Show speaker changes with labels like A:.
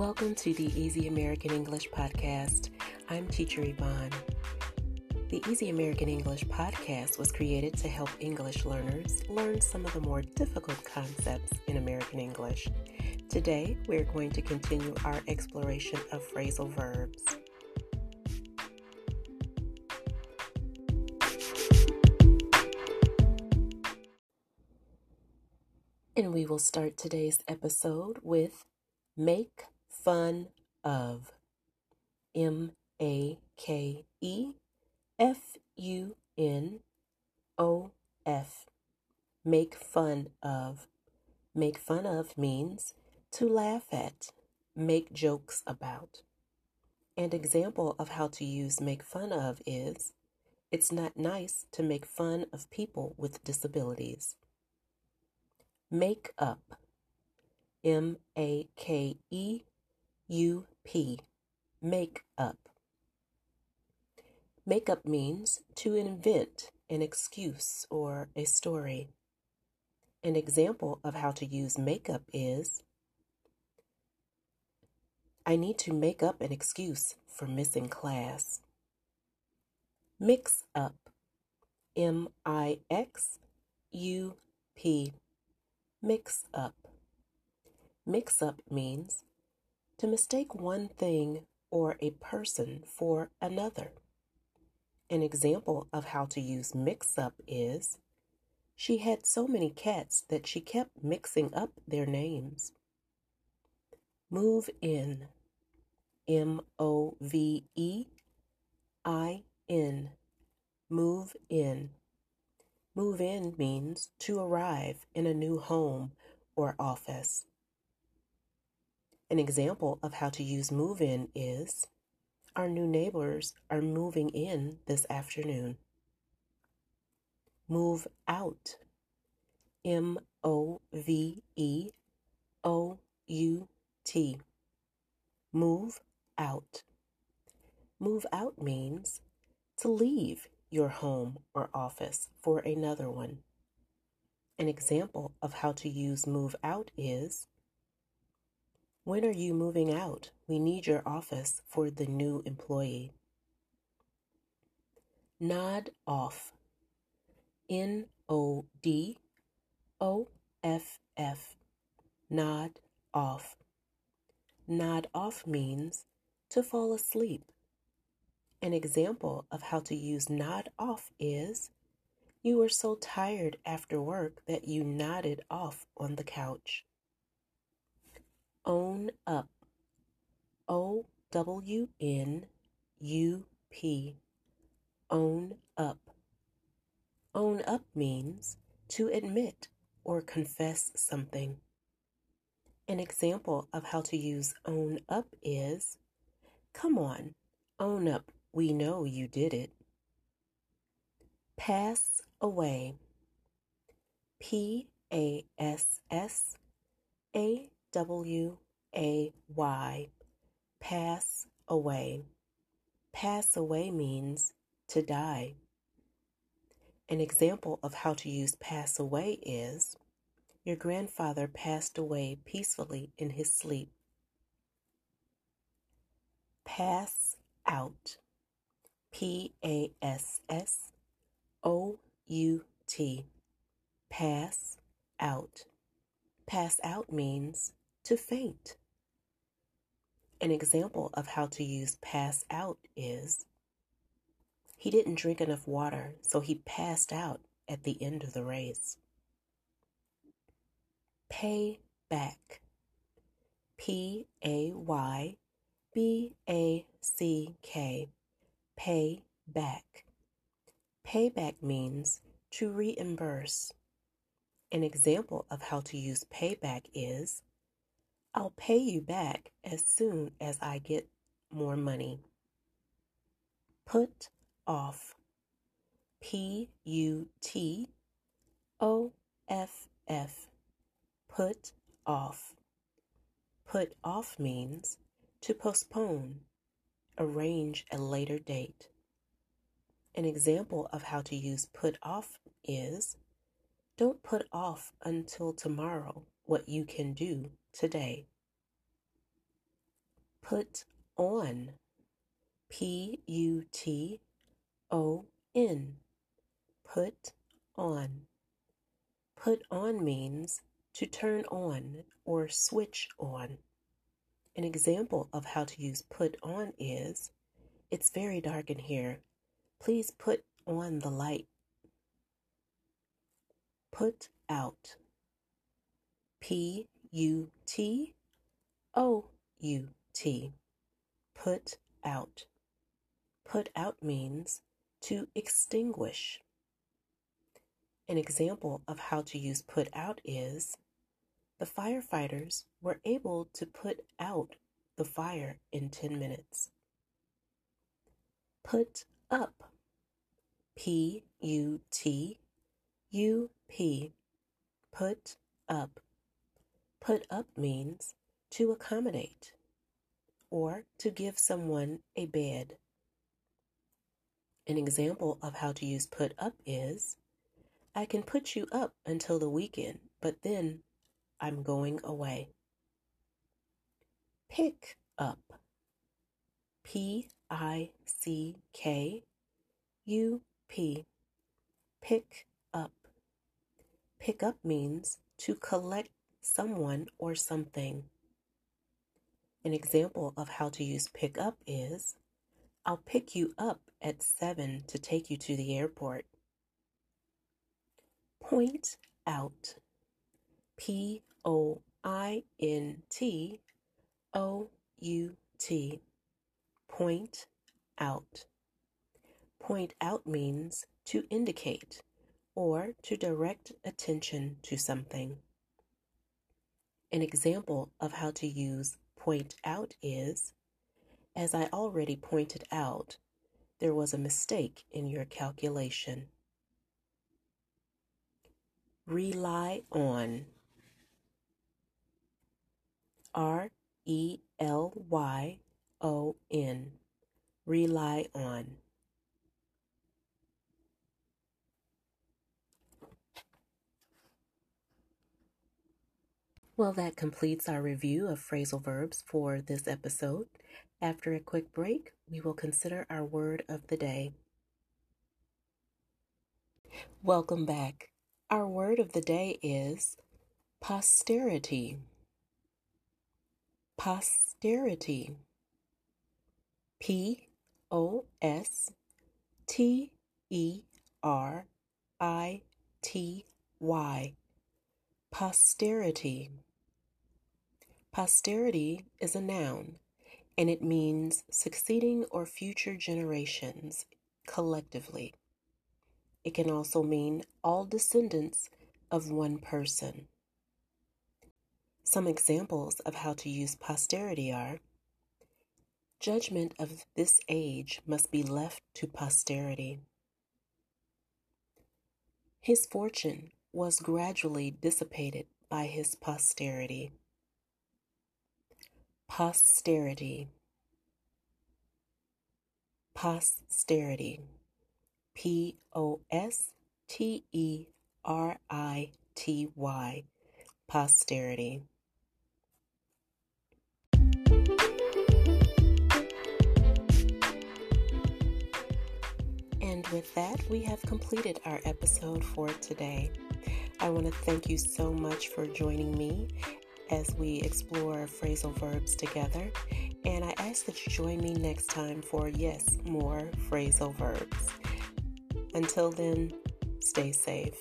A: Welcome to the Easy American English Podcast. I'm Teacher Yvonne. The Easy American English Podcast was created to help English learners learn some of the more difficult concepts in American English. Today, we're going to continue our exploration of phrasal verbs. And we will start today's episode with make fun of. M A K E F U N O F. Make fun of. Make fun of means to laugh at, make jokes about. An example of how to use make fun of is it's not nice to make fun of people with disabilities. Make up. M A K E U P. Make up. Make up means to invent an excuse or a story. An example of how to use makeup is I need to make up an excuse for missing class. Mix up. M I X U P. Mix up. Mix up means to mistake one thing or a person for another. An example of how to use mix up is she had so many cats that she kept mixing up their names. Move in. M O V E I N. Move in. Move in means to arrive in a new home or office. An example of how to use move in is Our new neighbors are moving in this afternoon. Move out. M O V E O U T. Move out. Move out means to leave your home or office for another one. An example of how to use move out is when are you moving out? We need your office for the new employee. Nod off. N O D O F F. Nod off. Nod off means to fall asleep. An example of how to use nod off is you were so tired after work that you nodded off on the couch. Own up. O W N U P. Own up. Own up means to admit or confess something. An example of how to use own up is Come on, own up, we know you did it. Pass away. P A S S A W A Y. Pass away. Pass away means to die. An example of how to use pass away is Your grandfather passed away peacefully in his sleep. Pass out. P A S S O U T. Pass out. Pass out means to faint. An example of how to use pass out is he didn't drink enough water, so he passed out at the end of the race. Pay back. P A Y B A C K. Pay back. Payback means to reimburse. An example of how to use payback is I'll pay you back as soon as I get more money. Put off. P U T O F F. Put off. Put off means to postpone, arrange a later date. An example of how to use put off is don't put off until tomorrow what you can do today. Put on. P U T O N. Put on. Put on means to turn on or switch on. An example of how to use put on is It's very dark in here. Please put on the light. Put out. P U T O U T. Put out. Put out means to extinguish. An example of how to use put out is the firefighters were able to put out the fire in 10 minutes. Put up. P U T U P. Put up. Put up means to accommodate or to give someone a bed. An example of how to use put up is I can put you up until the weekend, but then I'm going away. Pick up. P I C K U P. Pick up. Pick up means to collect someone or something. An example of how to use pick up is I'll pick you up at 7 to take you to the airport. Point out. P O I N T O U T. Point out. Point out means to indicate or to direct attention to something. An example of how to use point out is As I already pointed out, there was a mistake in your calculation. Rely on. R E L Y O N. Rely on. Well, that completes our review of phrasal verbs for this episode. After a quick break, we will consider our word of the day. Welcome back. Our word of the day is posterity. Posterity. P O S T E R I T Y. Posterity. Posterity is a noun and it means succeeding or future generations collectively. It can also mean all descendants of one person. Some examples of how to use posterity are Judgment of this age must be left to posterity. His fortune was gradually dissipated by his posterity posterity. Posterity. P o s t e r i t y. Posterity. And with that, we have completed our episode for today. I want to thank you so much for joining me as we explore phrasal verbs together. And I ask that you join me next time for, yes, more phrasal verbs. Until then, stay safe.